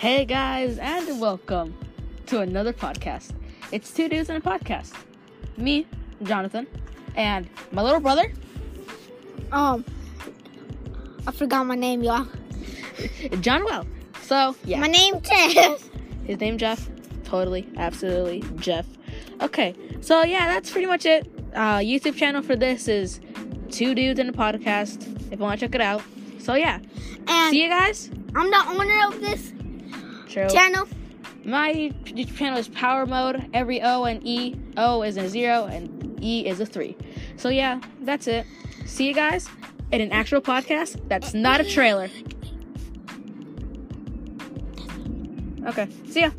Hey guys, and welcome to another podcast. It's two dudes and a podcast. Me, Jonathan, and my little brother, Um, I forgot my name, y'all. John Well. So yeah, My name Jeff. his name Jeff. Totally, absolutely, Jeff. Okay, so yeah, that's pretty much it. Uh, YouTube channel for this is two dudes and a podcast. If you want to check it out. So yeah, And see you guys. I'm the owner of this Channel. My channel is Power Mode. Every O and E. O is a zero and E is a three. So yeah, that's it. See you guys in an actual podcast. That's not a trailer. Okay. See ya.